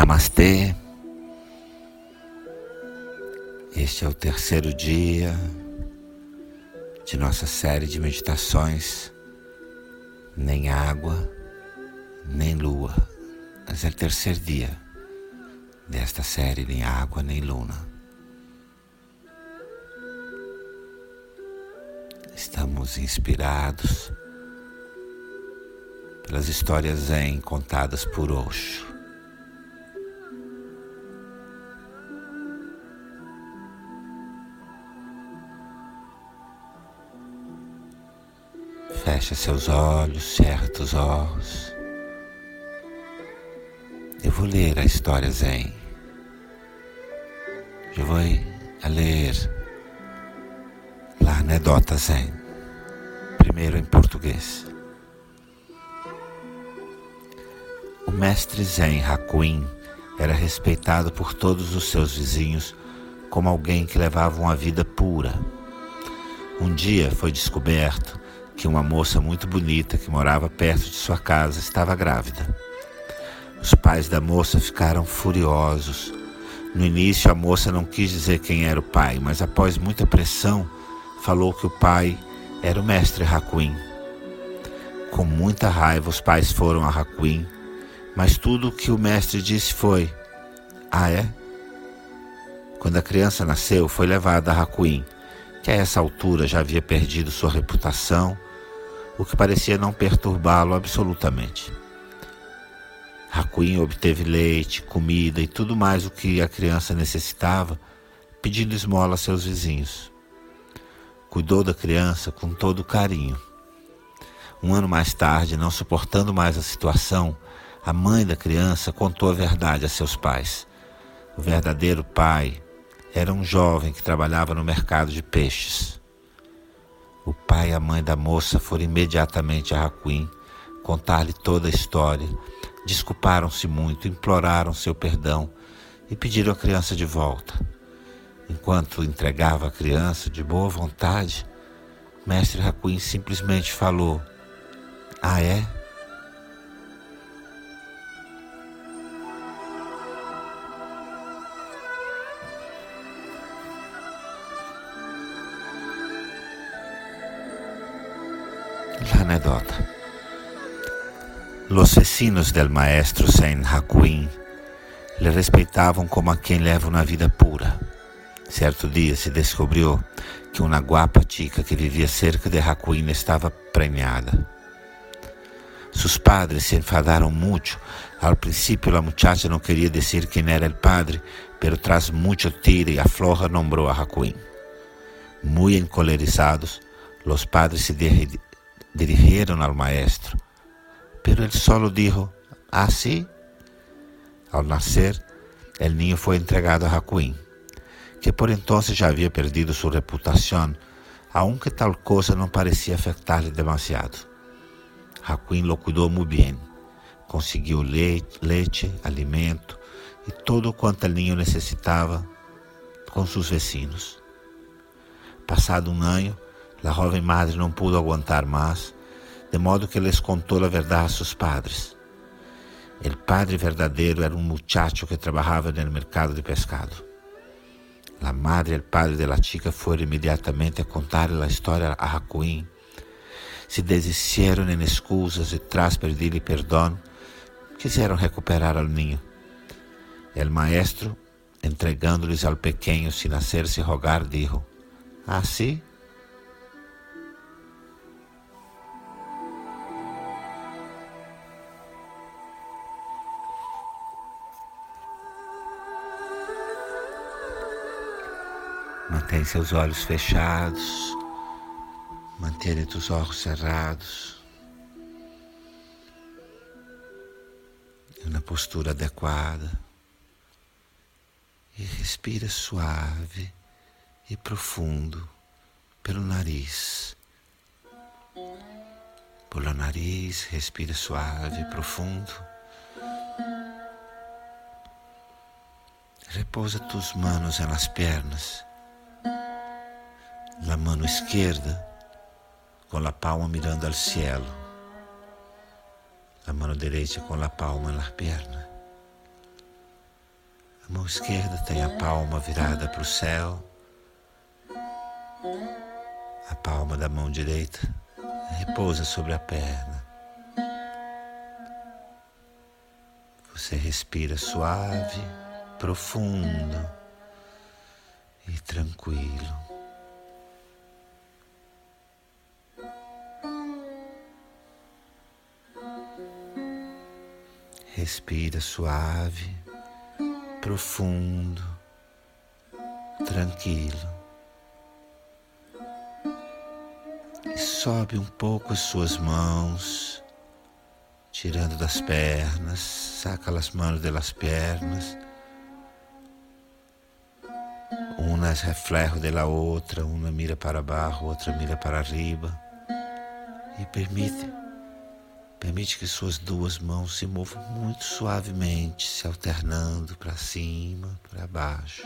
Namastê. Este é o terceiro dia de nossa série de meditações. Nem água, nem lua. Mas é o terceiro dia desta série, nem água, nem luna. Estamos inspirados pelas histórias zen contadas por Osho. Fecha seus olhos, cerra os olhos. Eu vou ler a história Zen. Eu vou a ler a anedota Zen. Primeiro em português. O mestre Zen Hakuin era respeitado por todos os seus vizinhos como alguém que levava uma vida pura. Um dia foi descoberto que uma moça muito bonita que morava perto de sua casa estava grávida. Os pais da moça ficaram furiosos. No início, a moça não quis dizer quem era o pai, mas após muita pressão, falou que o pai era o mestre Hakuin. Com muita raiva, os pais foram a Hakuin, mas tudo o que o mestre disse foi: Ah, é? Quando a criança nasceu, foi levada a Hakuin, que a essa altura já havia perdido sua reputação o que parecia não perturbá-lo absolutamente. Racuim obteve leite, comida e tudo mais o que a criança necessitava, pedindo esmola a seus vizinhos. Cuidou da criança com todo carinho. Um ano mais tarde, não suportando mais a situação, a mãe da criança contou a verdade a seus pais. O verdadeiro pai era um jovem que trabalhava no mercado de peixes. O pai e a mãe da moça foram imediatamente a Raquin contar-lhe toda a história. Desculparam-se muito, imploraram seu perdão e pediram a criança de volta. Enquanto entregava a criança de boa vontade, mestre Raquin simplesmente falou: Ah, é? Anedota. Los vecinos del maestro Saint Hakuin le respeitavam como a quem leva uma vida pura. Certo dia se descobriu que uma guapa chica que vivia cerca de Hakuin estava preñada. Sus padres se enfadaram muito. Al princípio, a muchacha não queria dizer quem era o padre, pero tras muito tira e afloja nombrou a Hakuin. Muy encolerizados, los padres se dirigieron al maestro, pero él solo dijo, así. Ah, Al nacer, el niño fue entregado a Jacuín, que por entonces ya había perdido su reputación, aunque tal cosa no parecía afectarle demasiado. Jacuín lo cuidó muy bien, consiguió leite, leche, alimento e todo quanto o niño necessitava com seus vecinos. Passado um ano, a jovem madre não pudo aguentar mais, de modo que les contou a verdade a seus padres. O padre verdadeiro era um muchacho que trabalhava no mercado de pescado. A madre e o padre de la chica foram imediatamente a contar a história a Jacuín. Se desistiram em excusas e, tras pedir-lhe perdão, quiseram recuperar al niño. El maestro, entregando-lhes ao pequeno sem hacerse rogar, dijo: Assim, ah, Mantém seus olhos fechados, mantenha os olhos cerrados, na postura adequada e respira suave e profundo pelo nariz. Pelo nariz, respira suave e profundo. Repousa tus manos nas pernas la mano izquierda con la palma mirando al cielo, la mano derecha con la palma en las piernas. A mão esquerda tem a palma virada para o céu. A palma da mão direita repousa sobre a perna. Você respira suave, profundo e tranquilo. Respira suave, profundo, tranquilo. E sobe um pouco as suas mãos, tirando das pernas, saca as mãos das pernas. Uma es reflejo outra, uma mira para abaixo, outra mira para arriba. E permite Permite que suas duas mãos se movam muito suavemente, se alternando para cima, para baixo.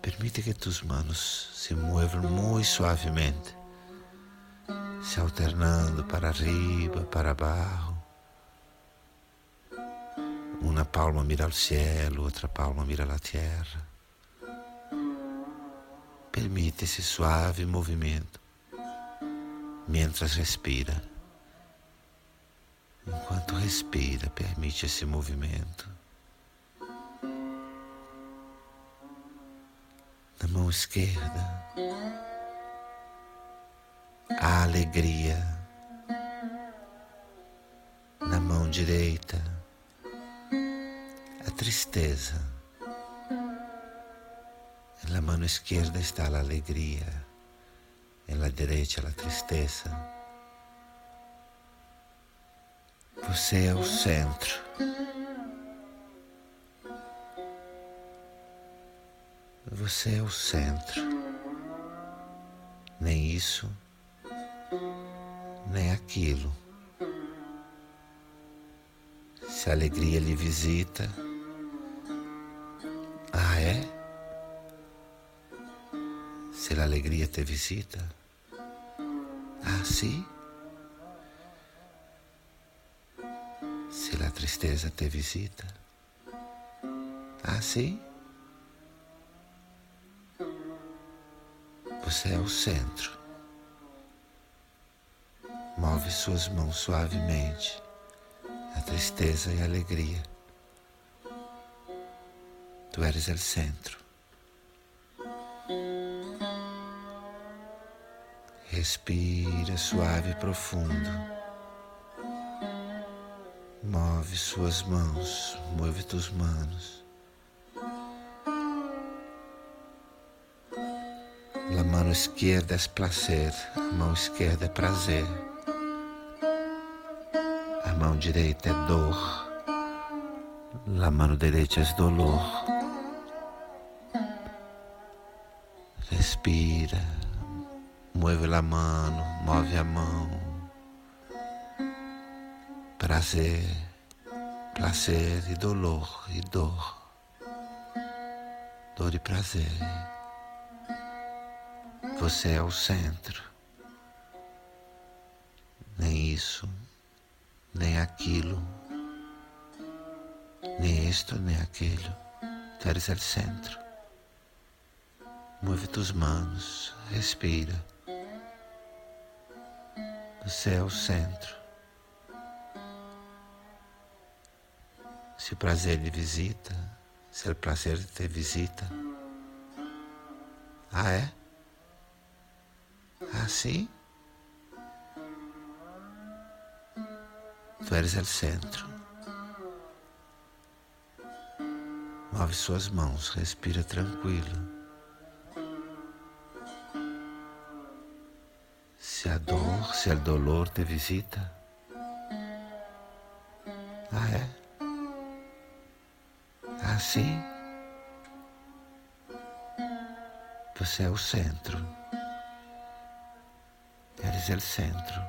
Permite que tus manos se movam muito suavemente, se alternando para arriba, para baixo. Uma palma mira ao cielo, outra palma mira à terra. Permite esse suave movimento mientras respira. Enquanto respira, permite esse movimento. Na mão esquerda, a alegria. Na mão direita, a tristeza. Na mão esquerda está a alegria, na direita a tristeza. Você é o centro. Você é o centro. Nem isso, nem aquilo. Se a alegria lhe visita, ah, é? Se a alegria te visita, ah, sim? Se a tristeza te visita. Assim, você é o centro. Move suas mãos suavemente, a tristeza e a alegria. Tu eres o centro. Respira suave e profundo. Move suas mãos, move tuas manos. A mão esquerda é prazer, a mão esquerda é prazer. A mão direita é dor, a mão direita é dolor. Respira, move a mão, move a mão prazer, prazer e dolor e dor, dor e prazer. Você é o centro. Nem isso, nem aquilo, nem isto, nem aquilo. Tu eres o centro. Move tus manos, respira. Você é o centro. Se o prazer lhe visita, se o prazer te visita. Ah, é? Ah, sim? Tu eres o centro. Move suas mãos, respira tranquilo. Se a dor, se o dolor te visita. Eres o centro.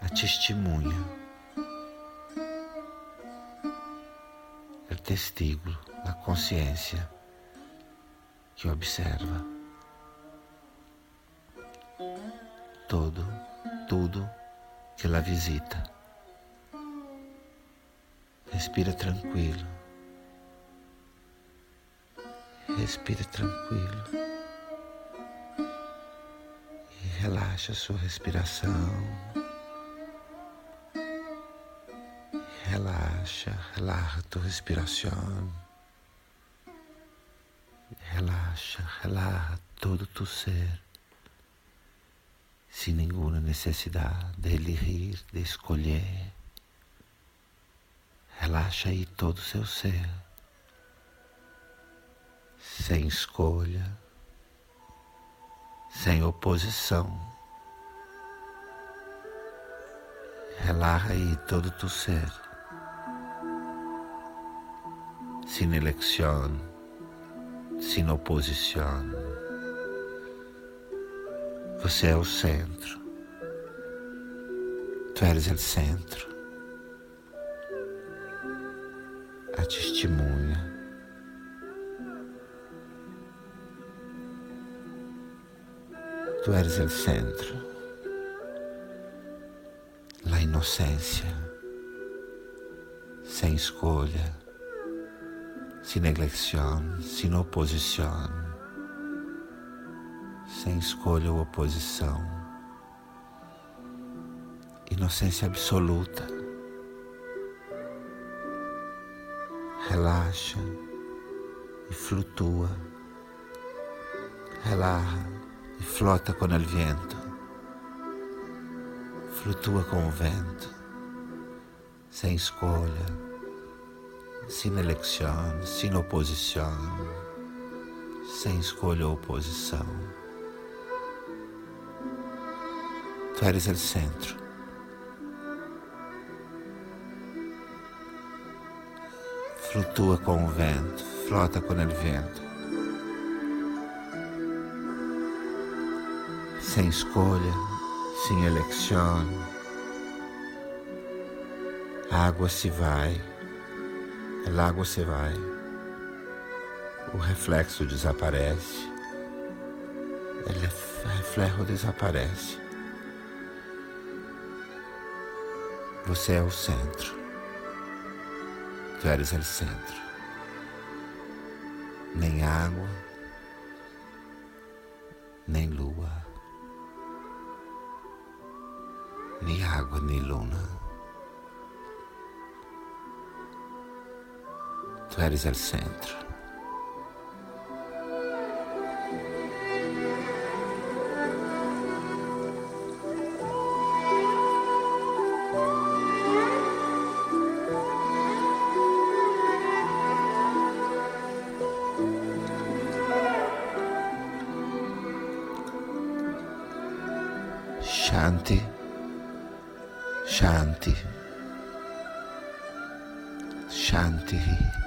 A testemunha. O testigo, a consciência que observa todo, tudo que ela visita. Respira tranquilo. Respira tranquilo. Relaxa a sua respiração. Relaxa, relaja tu respiração. Relaxa, relaja todo tu ser, sem nenhuma necessidade de elegir, de escolher. Relaxa aí todo o seu ser, sem escolha, sem oposição. Relaxa aí todo o teu ser, sem eleição, sem oposição. Você é o centro. Tu eres o centro. a testemunha. Tu eres o centro, a inocência, sem escolha, sem eleição, sem oposição, sem escolha ou oposição, inocência absoluta. relaxa e flutua, relaxa flota com o vento, flutua com o vento, sem escolha, sem eleição, sem oposição, sem escolha ou oposição. Tu eres o centro. flutua com o vento, flota com o vento. Sem escolha, sem eleição. A água se vai, a água se vai, o reflexo desaparece, o reflexo desaparece. Você é o centro. Tu eres o centro. Nem água, nem lua, nem água, nem luna. Tu eres o centro. Shanti, Shanti.